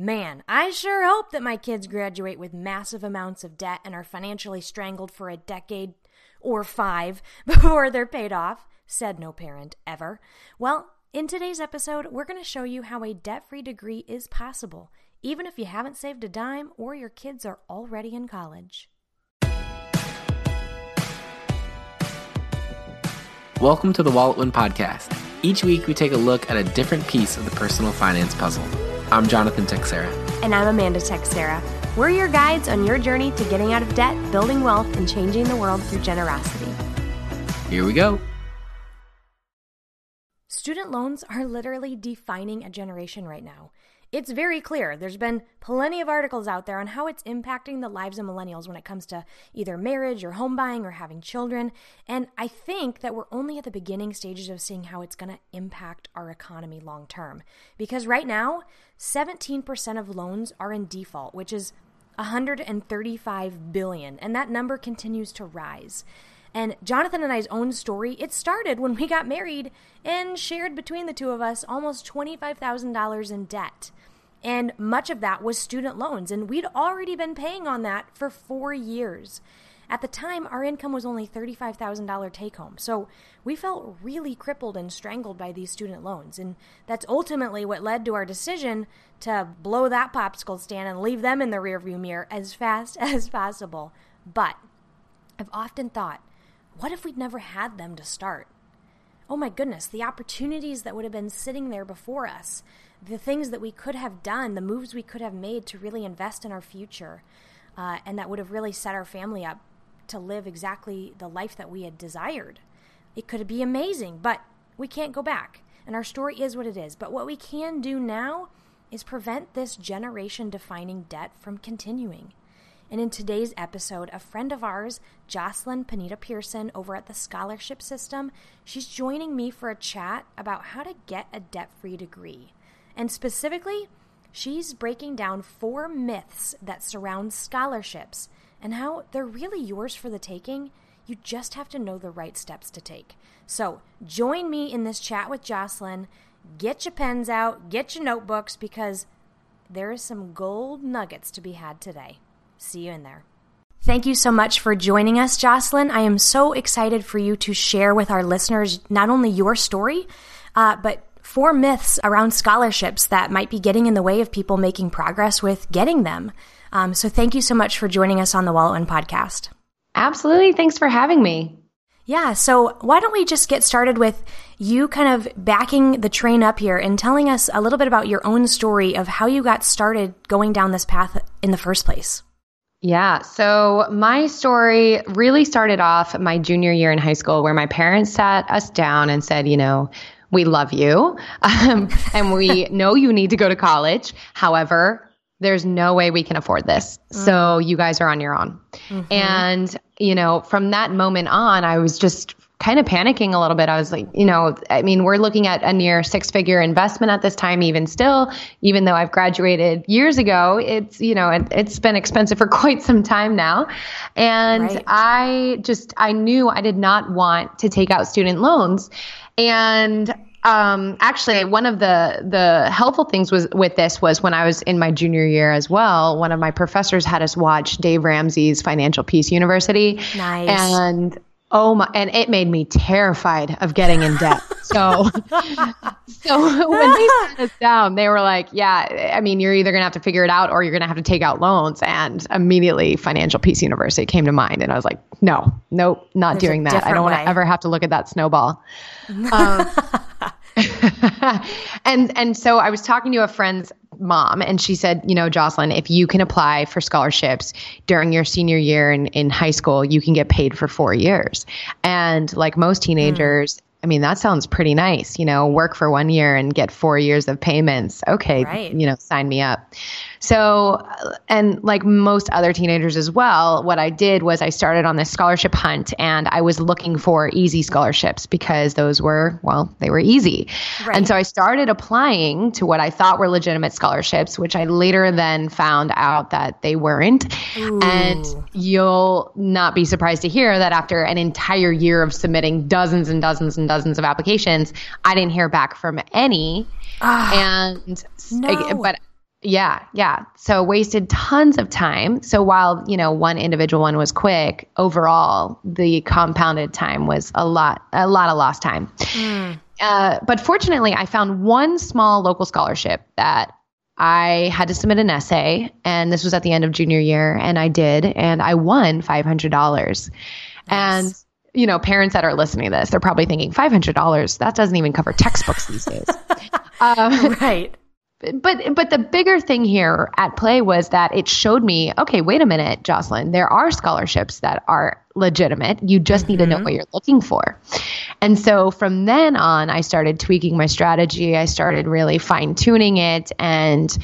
Man, I sure hope that my kids graduate with massive amounts of debt and are financially strangled for a decade or five before they're paid off, said no parent ever. Well, in today's episode, we're going to show you how a debt free degree is possible, even if you haven't saved a dime or your kids are already in college. Welcome to the Wallet Win Podcast. Each week, we take a look at a different piece of the personal finance puzzle. I'm Jonathan Texera. And I'm Amanda Texera. We're your guides on your journey to getting out of debt, building wealth, and changing the world through generosity. Here we go. Student loans are literally defining a generation right now. It's very clear. There's been plenty of articles out there on how it's impacting the lives of millennials when it comes to either marriage or home buying or having children. And I think that we're only at the beginning stages of seeing how it's going to impact our economy long term. Because right now, 17% of loans are in default, which is 135 billion, and that number continues to rise. And Jonathan and I's own story, it started when we got married and shared between the two of us almost $25,000 in debt. And much of that was student loans, and we'd already been paying on that for four years. At the time, our income was only $35,000 take home. So we felt really crippled and strangled by these student loans. And that's ultimately what led to our decision to blow that popsicle stand and leave them in the rearview mirror as fast as possible. But I've often thought, what if we'd never had them to start? Oh my goodness, the opportunities that would have been sitting there before us the things that we could have done, the moves we could have made to really invest in our future, uh, and that would have really set our family up to live exactly the life that we had desired. It could be amazing, but we can't go back. And our story is what it is. But what we can do now is prevent this generation defining debt from continuing. And in today's episode, a friend of ours, Jocelyn Paonita Pearson, over at the Scholarship System, she's joining me for a chat about how to get a debt free degree. And specifically, she's breaking down four myths that surround scholarships and how they're really yours for the taking. You just have to know the right steps to take. So, join me in this chat with Jocelyn. Get your pens out, get your notebooks, because there is some gold nuggets to be had today. See you in there. Thank you so much for joining us, Jocelyn. I am so excited for you to share with our listeners not only your story, uh, but four myths around scholarships that might be getting in the way of people making progress with getting them. Um, so thank you so much for joining us on the Wallet Win podcast. Absolutely. Thanks for having me. Yeah. So why don't we just get started with you kind of backing the train up here and telling us a little bit about your own story of how you got started going down this path in the first place? Yeah. So my story really started off my junior year in high school where my parents sat us down and said, you know, we love you um, and we know you need to go to college. However, there's no way we can afford this. Mm. So you guys are on your own. Mm-hmm. And, you know, from that moment on, I was just kind of panicking a little bit. I was like, you know, I mean, we're looking at a near six figure investment at this time, even still, even though I've graduated years ago, it's, you know, it, has been expensive for quite some time now. And right. I just, I knew I did not want to take out student loans. And um, actually, one of the the helpful things was with this was when I was in my junior year as well. One of my professors had us watch Dave Ramsey's Financial Peace University. Nice. And oh my, and it made me terrified of getting in debt. So, so when they sat us down, they were like, "Yeah, I mean, you're either gonna have to figure it out or you're gonna have to take out loans." And immediately, Financial Peace University came to mind, and I was like, "No, nope, not There's doing that. I don't want to ever have to look at that snowball." um, and and so I was talking to a friend's mom and she said, you know, Jocelyn, if you can apply for scholarships during your senior year in, in high school, you can get paid for four years. And like most teenagers, mm. I mean, that sounds pretty nice, you know, work for one year and get four years of payments. Okay, right. you know, sign me up. So, and like most other teenagers as well, what I did was I started on this scholarship hunt and I was looking for easy scholarships because those were, well, they were easy. Right. And so I started applying to what I thought were legitimate scholarships, which I later then found out that they weren't. Ooh. And you'll not be surprised to hear that after an entire year of submitting dozens and dozens and dozens of applications, I didn't hear back from any. Ah, and no. but Yeah, yeah. So wasted tons of time. So while, you know, one individual one was quick, overall the compounded time was a lot a lot of lost time. Mm. Uh, but fortunately, I found one small local scholarship that I had to submit an essay, and this was at the end of junior year, and I did, and I won five hundred dollars. And you know, parents that are listening to this, they're probably thinking five hundred dollars. That doesn't even cover textbooks these days. um, right but but the bigger thing here at play was that it showed me okay wait a minute jocelyn there are scholarships that are legitimate you just mm-hmm. need to know mm-hmm. what you're looking for and so from then on i started tweaking my strategy i started really fine tuning it and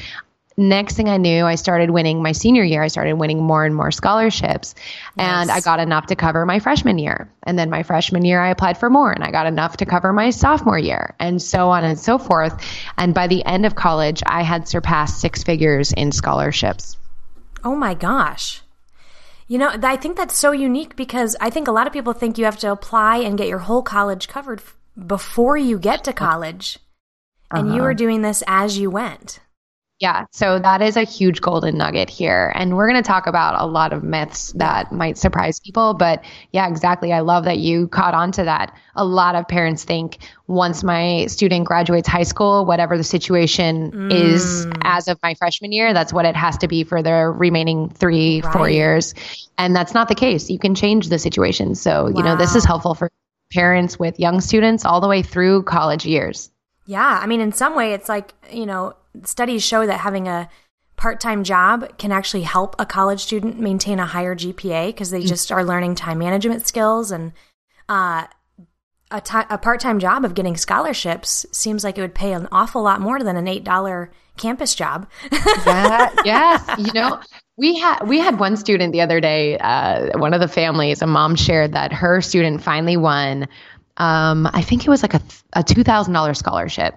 next thing I knew, I started winning my senior year. I started winning more and more scholarships. Yes. And I got enough to cover my freshman year. And then my freshman year, I applied for more and I got enough to cover my sophomore year and so on and so forth. And by the end of college, I had surpassed six figures in scholarships. Oh my gosh. You know, I think that's so unique because I think a lot of people think you have to apply and get your whole college covered before you get to college. And uh-huh. you were doing this as you went. Yeah, so that is a huge golden nugget here. And we're going to talk about a lot of myths that might surprise people. But yeah, exactly. I love that you caught on to that. A lot of parents think once my student graduates high school, whatever the situation mm. is as of my freshman year, that's what it has to be for the remaining three, right. four years. And that's not the case. You can change the situation. So, wow. you know, this is helpful for parents with young students all the way through college years. Yeah. I mean, in some way, it's like, you know, studies show that having a part-time job can actually help a college student maintain a higher GPA because they mm. just are learning time management skills and uh, a, t- a part-time job of getting scholarships seems like it would pay an awful lot more than an eight dollar campus job. yeah, yes, you know. We had we had one student the other day. Uh, one of the families, a mom shared that her student finally won. Um, I think it was like a, a two thousand dollars scholarship,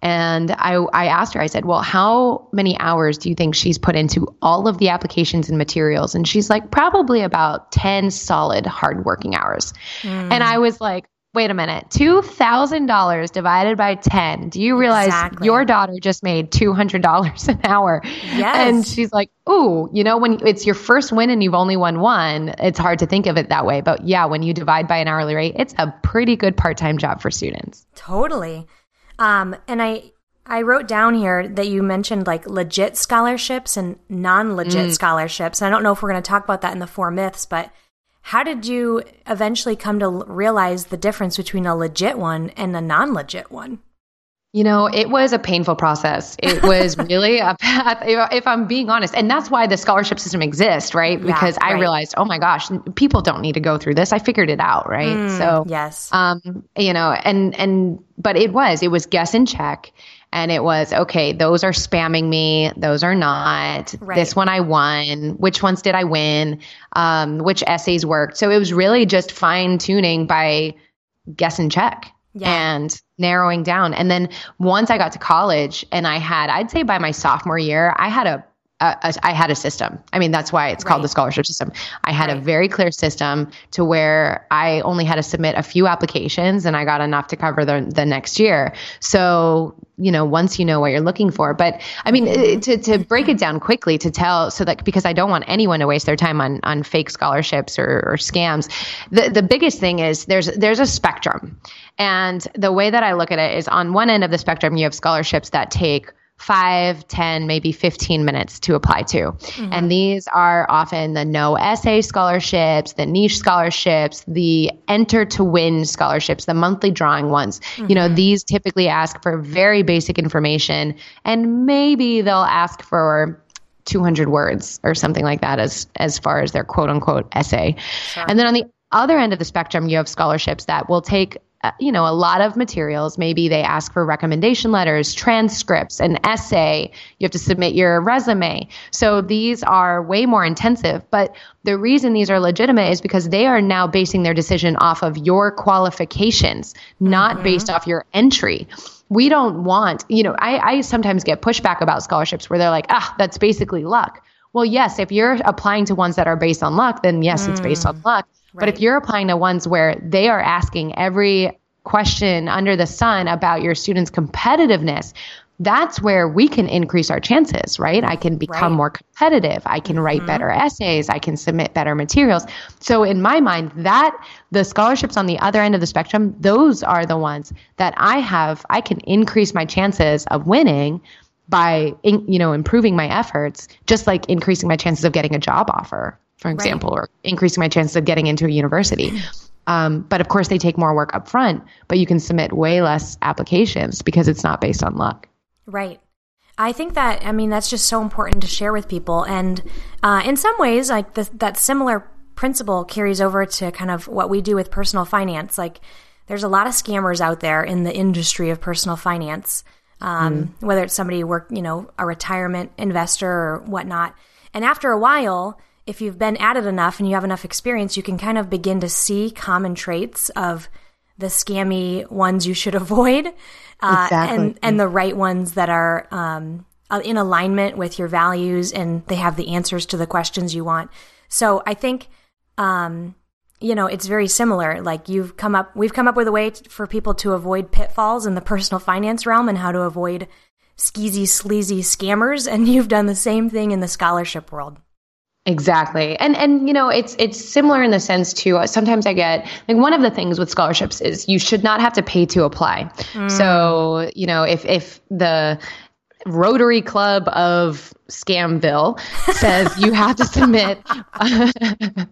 and I, I asked her, I said, well, how many hours do you think she's put into all of the applications and materials? And she's like, probably about 10 solid hard working hours. Mm. And I was like, wait a minute, $2,000 divided by 10. Do you realize exactly. your daughter just made $200 an hour? Yes. And she's like, ooh, you know, when it's your first win and you've only won one, it's hard to think of it that way. But yeah, when you divide by an hourly rate, it's a pretty good part time job for students. Totally. Um, and I I wrote down here that you mentioned like legit scholarships and non legit mm. scholarships. And I don't know if we're going to talk about that in the four myths, but how did you eventually come to realize the difference between a legit one and a non legit one? You know, it was a painful process. It was really a path, if I'm being honest. And that's why the scholarship system exists, right? Because yeah, right. I realized, oh my gosh, people don't need to go through this. I figured it out, right? Mm, so, yes. Um, you know, and, and, but it was, it was guess and check. And it was, okay, those are spamming me. Those are not. Right. This one I won. Which ones did I win? Um, which essays worked? So it was really just fine tuning by guess and check yeah. and narrowing down. And then once I got to college and I had, I'd say by my sophomore year, I had a I had a system. I mean, that's why it's right. called the scholarship system. I had right. a very clear system to where I only had to submit a few applications and I got enough to cover the, the next year. So, you know, once you know what you're looking for. But I mean, mm-hmm. to, to break it down quickly to tell so that because I don't want anyone to waste their time on, on fake scholarships or, or scams, the, the biggest thing is there's, there's a spectrum. And the way that I look at it is on one end of the spectrum, you have scholarships that take five, ten, maybe 15 minutes to apply to. Mm-hmm. And these are often the no essay scholarships, the niche scholarships, the enter to win scholarships, the monthly drawing ones. Mm-hmm. You know, mm-hmm. these typically ask for very basic information and maybe they'll ask for 200 words or something like that as as far as their quote unquote essay. Sure. And then on the other end of the spectrum, you have scholarships that will take uh, you know, a lot of materials. Maybe they ask for recommendation letters, transcripts, an essay. You have to submit your resume. So these are way more intensive. But the reason these are legitimate is because they are now basing their decision off of your qualifications, not mm-hmm. based off your entry. We don't want, you know, I, I sometimes get pushback about scholarships where they're like, ah, that's basically luck. Well, yes, if you're applying to ones that are based on luck, then yes, mm. it's based on mm. luck. Right. But if you're applying to ones where they are asking every question under the sun about your student's competitiveness, that's where we can increase our chances, right? I can become Right. more competitive. I can write mm-hmm. better essays. I can submit better materials. So, in my mind, that the scholarships on the other end of the spectrum, those are the ones that I have, I can increase my chances of winning by, you know, improving my efforts, just like increasing my chances of getting a job offer, for example, or increasing my chances of getting into a university. Um, but of course, they take more work up front, but you can submit way less applications because it's not based on luck. Right. I think that, I mean, that's just so important to share with people. And uh, in some ways, like the, that similar principle carries over to kind of what we do with personal finance. Like, there's a lot of scammers out there in the industry of personal finance, um, whether it's somebody work, you know, a retirement investor or whatnot. And after a while, if you've been at it enough and you have enough experience, you can kind of begin to see common traits of the scammy ones you should avoid, uh, Exactly. and and the right ones that are um, uh, in alignment with your values and they have the answers to the questions you want. So I think, um, you know, it's very similar. Like you've come up, we've come up with a way t- for people to avoid pitfalls in the personal finance realm and how to avoid skeezy, sleazy scammers, and you've done the same thing in the scholarship world. Exactly. And and you know, it's it's similar in the sense too. Sometimes I get like one of the things with scholarships is you should not have to pay to apply. So, you know, if if the Rotary Club of Scamville says you have to submit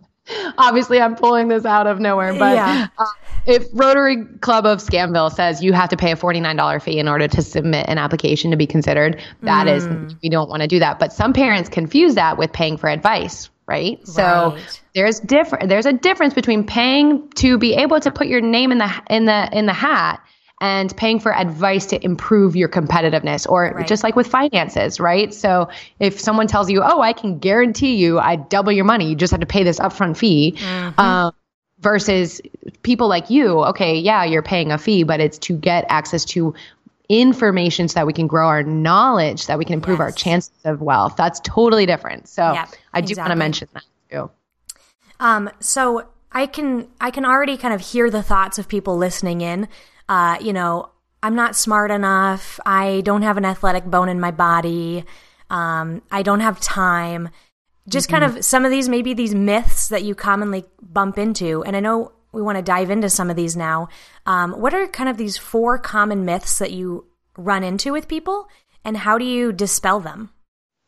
Obviously, I'm pulling this out of nowhere, but Yeah. uh, if Rotary Club of Scamville says you have to pay a $49 fee in order to submit an application to be considered, that is, we don't want to do that. But some parents confuse that with paying for advice, right? So there's different there's a difference between paying to be able to put your name in the in the in the hat and paying for advice to improve your competitiveness or Right. just like with finances, right? So if someone tells you, "Oh, I can guarantee you I double your money, you just have to pay this upfront fee." Um, versus people like you, okay, yeah, you're paying a fee, but it's to get access to information so that we can grow our knowledge, so that we can improve our chances of wealth. That's totally different. So Yeah, I do want to mention that too. Um, so I can I can already kind of hear the thoughts of people listening in. Uh, you know, I'm not smart enough. I don't have an athletic bone in my body. Um, I don't have time. Just kind of some of these maybe these myths that you commonly bump into, and I know we want to dive into some of these now. Um, what are kind of these four common myths that you run into with people, and how do you dispel them?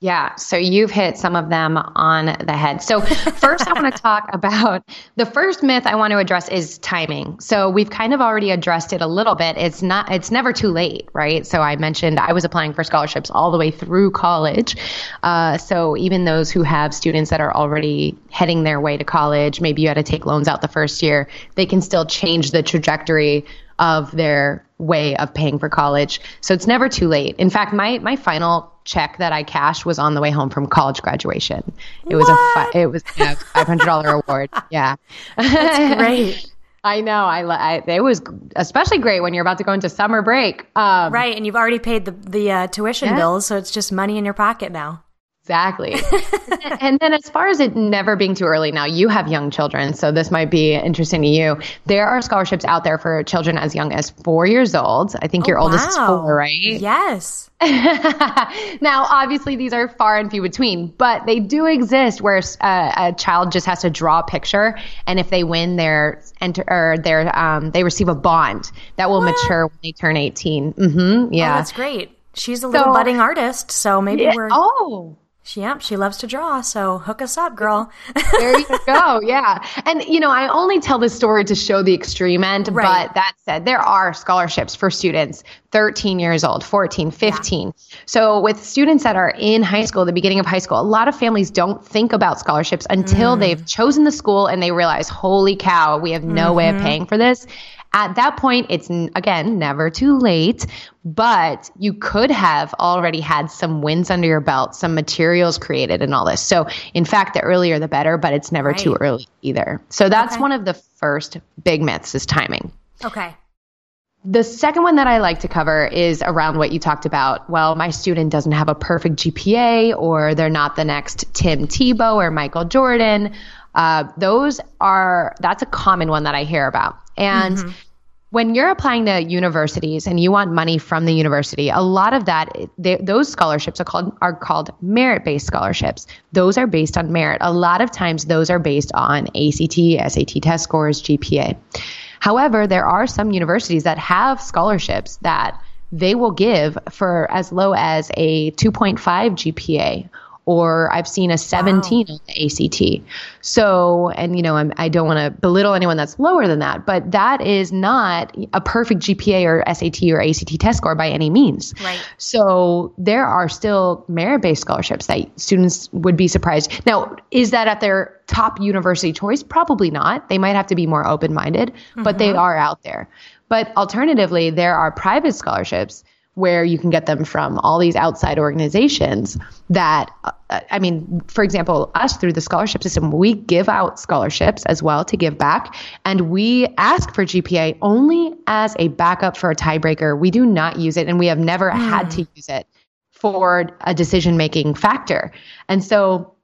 Yeah, so you've hit some of them on the head. So, first, I want to talk about the first myth I want to address is timing. So, we've kind of already addressed it a little bit. It's not, it's never too late, right? So, I mentioned I was applying for scholarships all the way through college. Uh, so, even those who have students that are already heading their way to college, maybe you had to take loans out the first year, they can still change the trajectory of their way of paying for college. So it's never too late. In fact, my my final check that I cashed was on the way home from college graduation. It was a fi- it was a five hundred dollar award. Yeah, that's Great, I know. I, I it was especially great when you're about to go into summer break. Um, right? And you've already paid the the uh, tuition Yeah. bills, so it's just money in your pocket now. Exactly. and then, as far as it never being too early, now you have young children, so this might be interesting to you. There are scholarships out there for children as young as four years old. I think your oldest is Oh, four, right? Yes. now, obviously, these are far and few between, but they do exist where uh, a child just has to draw a picture, and if they win, they're enter or they're um, they receive a bond that will mature when they turn eighteen. hmm Oh, Yeah. that's great. She's a little So- budding artist, so maybe Yeah. we're. Oh. She, yep, she loves to draw, so hook us up, girl. There you go. Yeah. And, you know, I only tell this story to show the extreme end. Right. But that said, there are scholarships for students 13 years old, 14, 15. So, with students that are in high school, the beginning of high school, a lot of families don't think about scholarships until Mm. they've chosen the school and they realize, holy cow, we have no way Mm-hmm. of paying for this. At that point, it's again never too late, but you could have already had some wins under your belt, some materials created, and all this. So, in fact, the earlier the better, but it's never too early either. So, that's Okay. one of the first big myths is timing. Okay. The second one that I like to cover is around what you talked about. Well, my student doesn't have a perfect GPA, or they're not the next Tim Tebow or Michael Jordan. Uh, those are that's a common one that I hear about, and when you're applying to universities and you want money from the university, a lot of that they, those scholarships are called are called merit-based scholarships. Those are based on merit. A lot of times those are based on ACT, SAT test scores, GPA. However, there are some universities that have scholarships that they will give for as low as a 2.5 GPA or I've seen a 17 wow. on the ACT. So, and you know, I'm, I do not want to belittle anyone that's lower than that, but that is not a perfect GPA or SAT or ACT test score by any means. Right. So there are still merit-based scholarships that students would be surprised. Now, is that at their top university choice? Probably not. They might have to be more open-minded, mm-hmm. but they mm-hmm. are out there. But alternatively, there are private scholarships where you can get them from all these outside organizations that uh, i mean for example us through the scholarship system we give out scholarships as well to give back. And we ask for gpa only as a backup for a tiebreaker. We do not use it and we have never mm. had to use it for a decision making factor. And so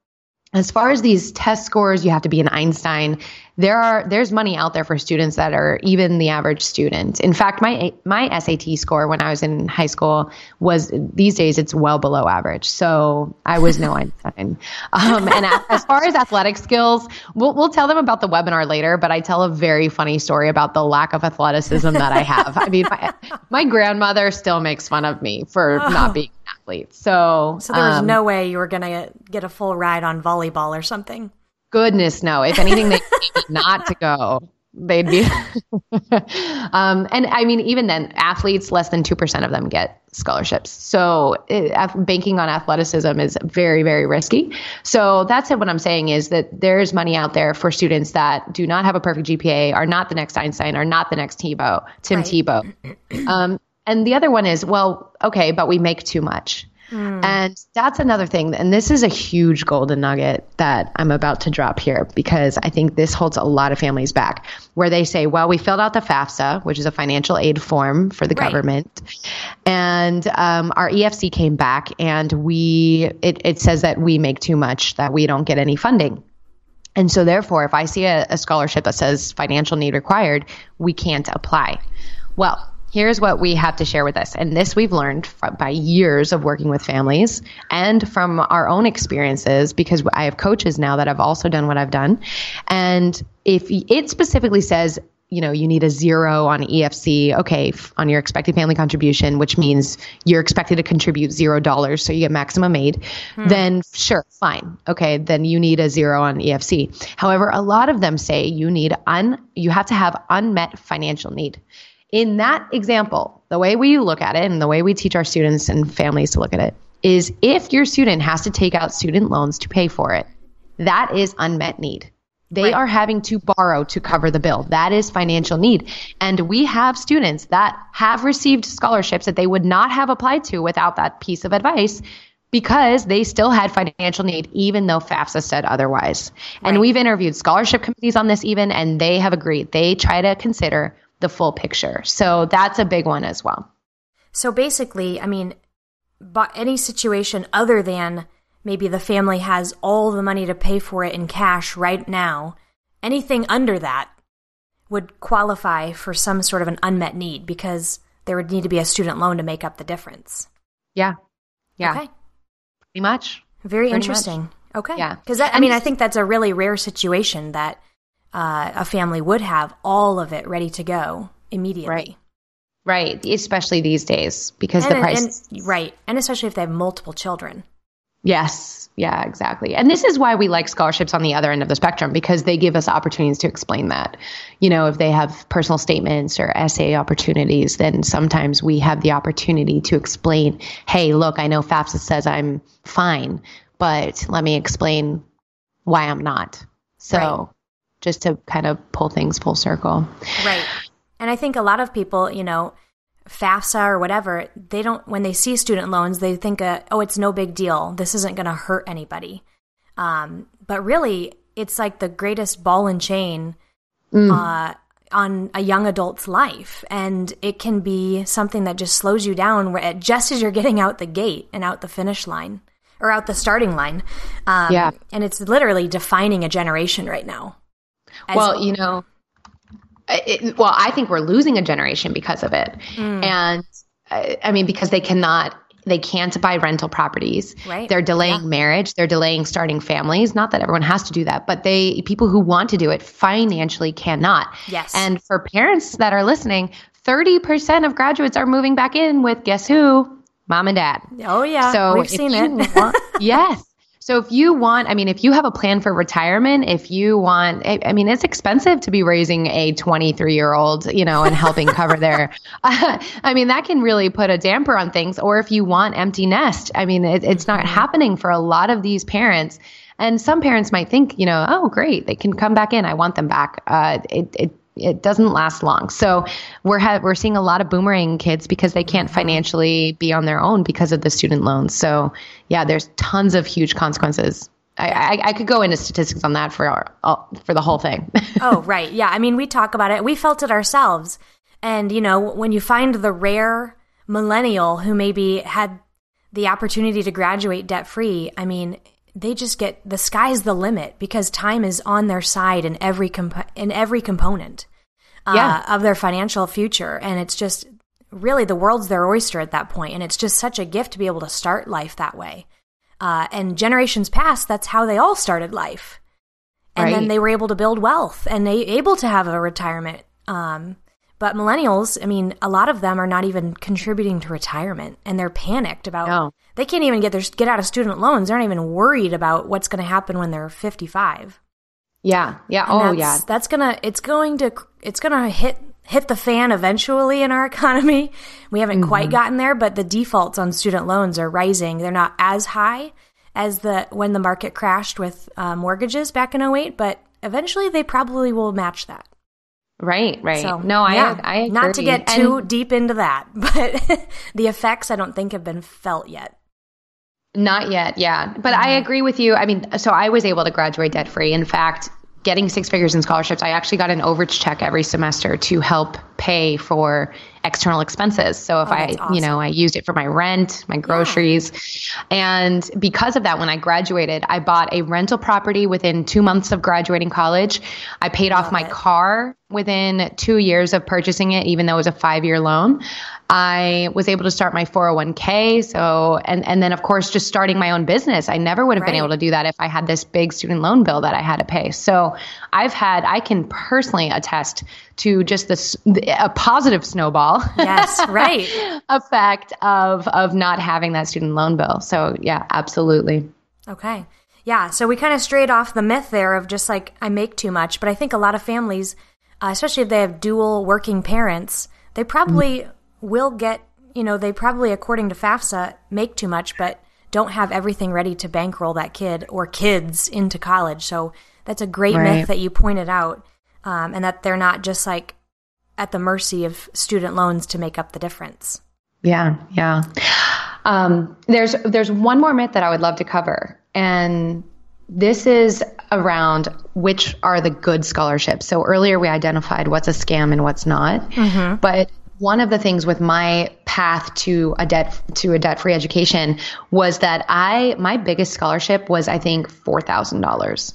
as far as these test scores, you have to be an Einstein. There are there's money out there for students that are even the average student. In fact, my my SAT score when I was in high school was these days it's well below average. So I was no Einstein. Um, and as far as athletic skills, we'll we'll tell them about the webinar later. But I tell a very funny story about the lack of athleticism that I have. I mean, my, my grandmother still makes fun of me for oh. not being athletes. So, so there was um, no way you were going to get a full ride on volleyball or something. Goodness, no. If anything, they not to go. They'd be. um, and I mean, even then, athletes, less than 2% of them get scholarships. So it, banking on athleticism is very, very risky. So that's what I'm saying is that there's money out there for students that do not have a perfect GPA, are not the next Einstein, are not the next Tebow, Tim right. Tebow. Um, and the other one is, well, okay, but we make too much. Mm. And that's another thing. And this is a huge golden nugget that I'm about to drop here because I think this holds a lot of families back where they say, well, we filled out the FAFSA, which is a financial aid form for the right. government. And um, our EFC came back and we, it, it says that we make too much, that we don't get any funding. And so, therefore, if I see a, a scholarship that says financial need required, we can't apply. Well, here's what we have to share with us. And this we've learned by years of working with families and from our own experiences because I have coaches now that have also done what I've done. And if it specifically says, you know, you need a zero on EFC, okay, on your expected family contribution, which means you're expected to contribute zero dollars, so you get maximum aid, hmm. then sure, fine. Okay, then you need a zero on EFC. However, a lot of them say you need un, you have to have unmet financial need in that example, the way we look at it and the way we teach our students and families to look at it is if your student has to take out student loans to pay for it, that is unmet need. They right. are having to borrow to cover the bill. That is financial need. And we have students that have received scholarships that they would not have applied to without that piece of advice because they still had financial need, even though FAFSA said otherwise. Right. And we've interviewed scholarship committees on this even, and they have agreed. They try to consider the full picture. So that's a big one as well. So basically, I mean, but any situation other than maybe the family has all the money to pay for it in cash right now, anything under that would qualify for some sort of an unmet need because there would need to be a student loan to make up the difference. Yeah. Yeah. Okay. Pretty much. Very Pretty interesting. Much. Okay. Yeah. Because I mean, I think that's a really rare situation that uh, a family would have all of it ready to go immediately. Right. Right. Especially these days because and, the price. And, right. And especially if they have multiple children. Yes. Yeah, exactly. And this is why we like scholarships on the other end of the spectrum because they give us opportunities to explain that. You know, if they have personal statements or essay opportunities, then sometimes we have the opportunity to explain, hey, look, I know FAFSA says I'm fine, but let me explain why I'm not. So right just to kind of pull things full circle. Right. And I think a lot of people, you know, FAFSA or whatever, they don't, when they see student loans, they think, uh, oh, it's no big deal. This isn't going to hurt anybody. Um, but really, it's like the greatest ball and chain mm. uh, on a young adult's life. And it can be something that just slows you down just as you're getting out the gate and out the finish line or out the starting line. Um, yeah. And it's literally defining a generation right now. Well, you know, it, well, I think we're losing a generation because of it. Mm. And uh, I mean, because they cannot they can't buy rental properties. Right. They're delaying yeah. marriage. They're delaying starting families. Not that everyone has to do that, but they people who want to do it financially cannot. Yes. And for parents that are listening, 30% of graduates are moving back in with guess who? Mom and dad. Oh yeah. So we've seen it. want, yes. So if you want, I mean, if you have a plan for retirement, if you want, I mean, it's expensive to be raising a 23 year old, you know, and helping cover their, uh, I mean, that can really put a damper on things. Or if you want empty nest, I mean, it, it's not mm-hmm. happening for a lot of these parents. And some parents might think, you know, oh, great, they can come back in. I want them back. Uh, it, it it doesn't last long. So we're ha- we're seeing a lot of boomerang kids because they can't mm-hmm. financially be on their own because of the student loans. So yeah, there's tons of huge consequences. I, I, I could go into statistics on that for our, for the whole thing. oh right, yeah. I mean, we talk about it. We felt it ourselves. And you know, when you find the rare millennial who maybe had the opportunity to graduate debt free, I mean, they just get the sky's the limit because time is on their side in every comp- in every component uh, yeah. of their financial future, and it's just really the world's their oyster at that point, and it's just such a gift to be able to start life that way. Uh, and generations past, that's how they all started life, and right. then they were able to build wealth and they able to have a retirement. Um, but millennials, I mean, a lot of them are not even contributing to retirement and they're panicked about no. they can't even get their get out of student loans. They're not even worried about what's going to happen when they're 55. Yeah. Yeah. And oh, that's, yeah. That's going to it's going to it's going to hit hit the fan eventually in our economy. We haven't mm-hmm. quite gotten there, but the defaults on student loans are rising. They're not as high as the when the market crashed with uh, mortgages back in 08, but eventually they probably will match that. Right, right. So, no, yeah, I, I agree. Not to get too and deep into that, but the effects I don't think have been felt yet. Not yet, yeah. But mm-hmm. I agree with you. I mean, so I was able to graduate debt free. In fact, getting six figures in scholarships, I actually got an overage check every semester to help pay for external expenses. So if oh, I, awesome. you know, I used it for my rent, my groceries. Yeah. And because of that, when I graduated, I bought a rental property within two months of graduating college. I paid Love off my it. car within two years of purchasing it, even though it was a five year loan. I was able to start my 401k. So, and, and then of course, just starting my own business. I never would have right. been able to do that if I had this big student loan bill that I had to pay. So I've had, I can personally attest to just this, a positive snowball. Yes, right. effect of, of not having that student loan bill. So yeah, absolutely. Okay. Yeah. So we kind of strayed off the myth there of just like, I make too much. But I think a lot of families, uh, especially if they have dual working parents, they probably will get, you know, they probably, according to FAFSA, make too much, but don't have everything ready to bankroll that kid or kids into college. So that's a great right. myth that you pointed out, um, and that they're not just like at the mercy of student loans to make up the difference. Yeah, yeah. Um, there's there's one more myth that I would love to cover, and this is around which are the good scholarships. So earlier we identified what's a scam and what's not, mm-hmm. but one of the things with my path to a debt to a debt free education was that I my biggest scholarship was I think four thousand dollars.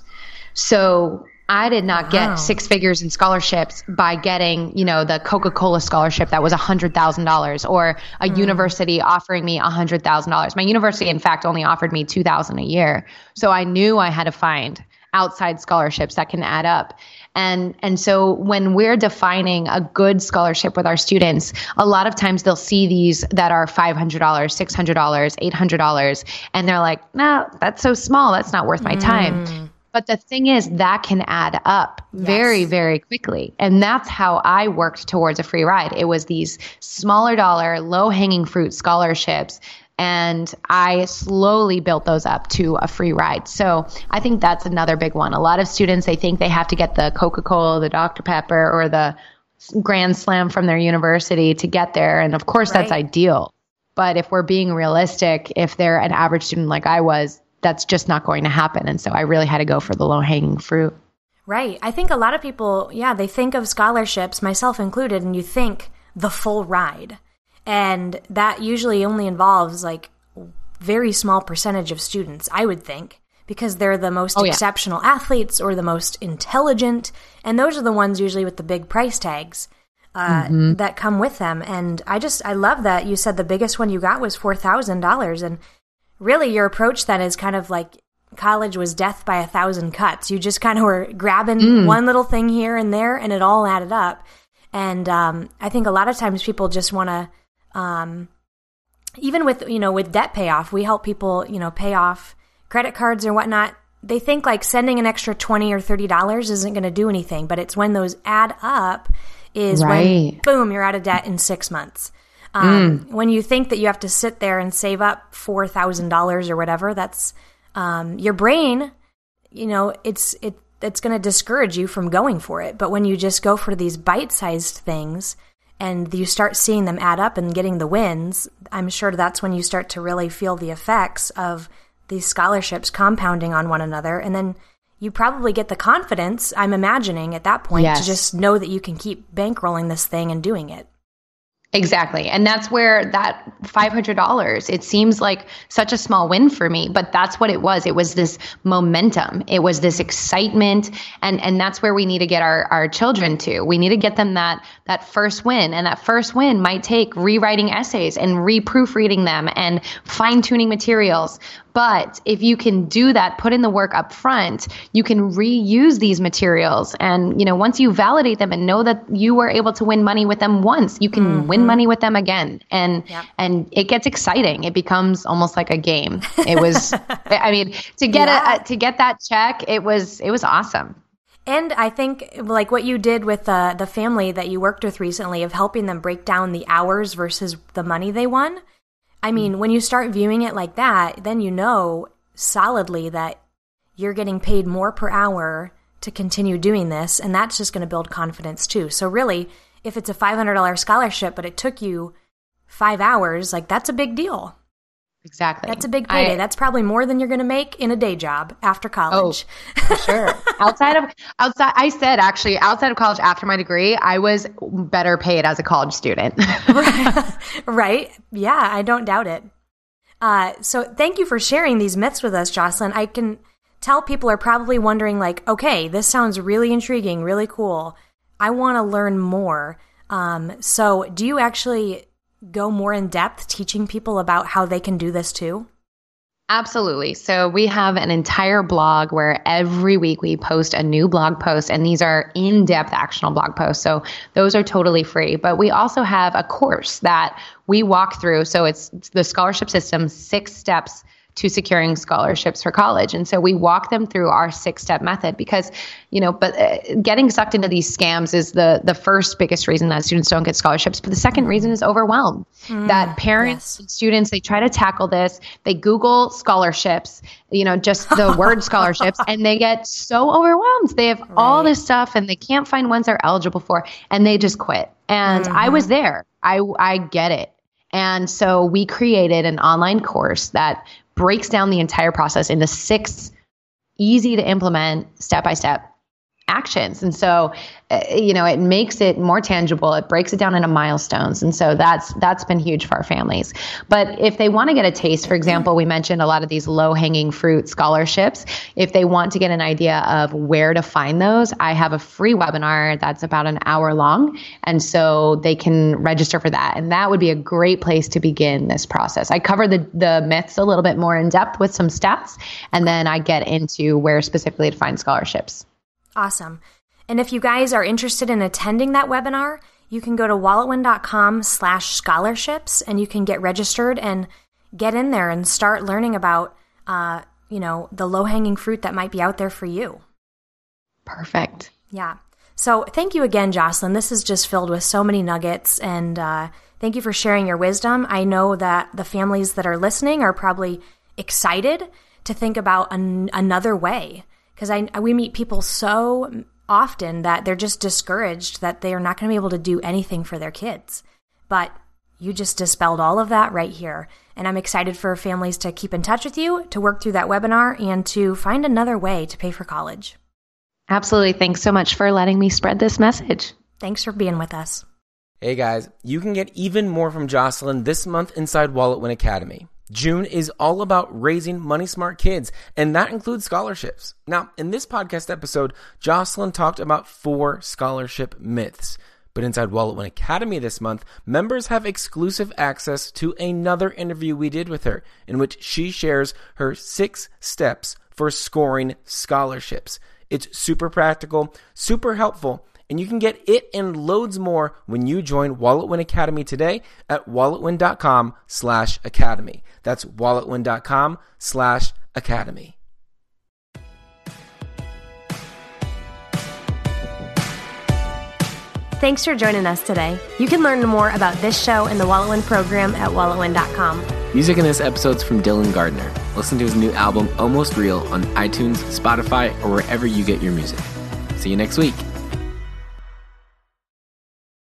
So I did not wow. get six figures in scholarships by getting, you know, the Coca-Cola scholarship that was $100,000 or a mm. university offering me $100,000. My university in fact only offered me 2000 a year. So I knew I had to find outside scholarships that can add up. And, and so when we're defining a good scholarship with our students, a lot of times they'll see these that are $500, $600, $800, and they're like, no, that's so small. That's not worth my time. Mm. But the thing is, that can add up yes. very, very quickly. And that's how I worked towards a free ride. It was these smaller dollar, low hanging fruit scholarships and I slowly built those up to a free ride. So I think that's another big one. A lot of students they think they have to get the Coca-Cola, the Dr Pepper or the Grand Slam from their university to get there and of course right. that's ideal. But if we're being realistic, if they're an average student like I was, that's just not going to happen. And so I really had to go for the low hanging fruit. Right. I think a lot of people, yeah, they think of scholarships, myself included, and you think the full ride. And that usually only involves like very small percentage of students, I would think, because they're the most Oh, yeah. exceptional athletes or the most intelligent. And those are the ones usually with the big price tags uh, Mm-hmm. that come with them. And I just, I love that you said the biggest one you got was $4,000. And really, your approach then is kind of like college was death by a thousand cuts. You just kind of were grabbing Mm. one little thing here and there, and it all added up. And um, I think a lot of times people just want to, um, even with you know with debt payoff, we help people you know pay off credit cards or whatnot. They think like sending an extra twenty or thirty dollars isn't going to do anything, but it's when those add up is when boom you're out of debt in six months. Um, When you think that you have to sit there and save up four thousand dollars or whatever, that's um, your brain. You know, it's it it's going to discourage you from going for it. But when you just go for these bite-sized things and you start seeing them add up and getting the wins, I'm sure that's when you start to really feel the effects of these scholarships compounding on one another. And then you probably get the confidence, I'm imagining, at that point Yes. to just know that you can keep bankrolling this thing and doing it. Exactly. And that's where that $500, it seems like such a small win for me, but that's what it was. It was this momentum. It was this excitement. And, and that's where we need to get our, our children to. We need to get them that, that first win. And that first win might take rewriting essays and re-proofreading them and fine tuning materials. But if you can do that, put in the work up front, you can reuse these materials. And, you know, once you validate them and know that you were able to win money with them once, you can win money with them again. And, Yep. and it gets exciting. It becomes almost like a game. It was, I mean, to get Yeah. a, to get that check, it was, it was awesome. And I think like what you did with uh, the family that you worked with recently of helping them break down the hours versus the money they won. I mean, when you start viewing it like that, then you know solidly that you're getting paid more per hour to continue doing this, and that's just going to build confidence too. So really, if it's a $500 scholarship but it took you 5 hours, like that's a big deal. Exactly. That's a big payday. I- that's probably more than you're going to make in a day job after college. For sure. outside of outside I said actually outside of college after my degree, I was better paid as a college student. right? Yeah, I don't doubt it. Uh, so thank you for sharing these myths with us, Jocelyn. I can tell people are probably wondering, like, okay, this sounds really intriguing, really cool. I want to learn more. Um, so do you actually go more in depth teaching people about how they can do this too? Absolutely. So we have an entire blog where every week we post a new blog post, and these are in depth actionable blog posts. So those are totally free. But we also have a course that we walk through. So it's it's the scholarship system, six steps to securing scholarships for college. And so we walk them through our six step method because, you know, but uh, getting sucked into these scams is the the first biggest reason that students don't get scholarships. But the second reason is overwhelm. that parents yes. and students they try to tackle this, they Google scholarships, you know, just the word scholarships, and they get so overwhelmed. They have all this stuff and they can't find ones they're eligible for, and they just quit. And I was there. I I get it. And so we created an online course that breaks down the entire process into six easy to implement step by step actions. And so, uh, you know, it makes it more tangible. It breaks it down into milestones. And so that's that's been huge for our families. But if they want to get a taste, for example, we mentioned a lot of these low-hanging fruit scholarships. If they want to get an idea of where to find those, I have a free webinar that's about an hour long. And so they can register for that. And that would be a great place to begin this process. I cover the the myths a little bit more in depth with some stats, and then I get into where specifically to find scholarships. Awesome. And if you guys are interested in attending that webinar, you can go to walletwin.com slash scholarships and you can get registered and get in there and start learning about, uh, you know, the low hanging fruit that might be out there for you. Perfect. Yeah. So thank you again, Jocelyn. This is just filled with so many nuggets and uh, thank you for sharing your wisdom. I know that the families that are listening are probably excited to think about an- another way because I we meet people so often that they're just discouraged that they are not going to be able to do anything for their kids. But you just dispelled all of that right here. And I'm excited for families to keep in touch with you, to work through that webinar, and to find another way to pay for college. Absolutely. Thanks so much for letting me spread this message. Thanks for being with us. Hey guys, you can get even more from Jocelyn this month inside Wallet Win Academy. June is all about raising money smart kids, and that includes scholarships. Now, in this podcast episode, Jocelyn talked about four scholarship myths. But inside Wallet Win Academy this month, members have exclusive access to another interview we did with her, in which she shares her six steps for scoring scholarships. It's super practical, super helpful, and you can get it and loads more when you join WalletWin Academy today at walletwin.com slash academy. That's walletwin.com slash academy. Thanks for joining us today. You can learn more about this show and the WalletWin program at walletwin.com. Music in this episode is from Dylan Gardner. Listen to his new album, Almost Real, on iTunes, Spotify, or wherever you get your music. See you next week.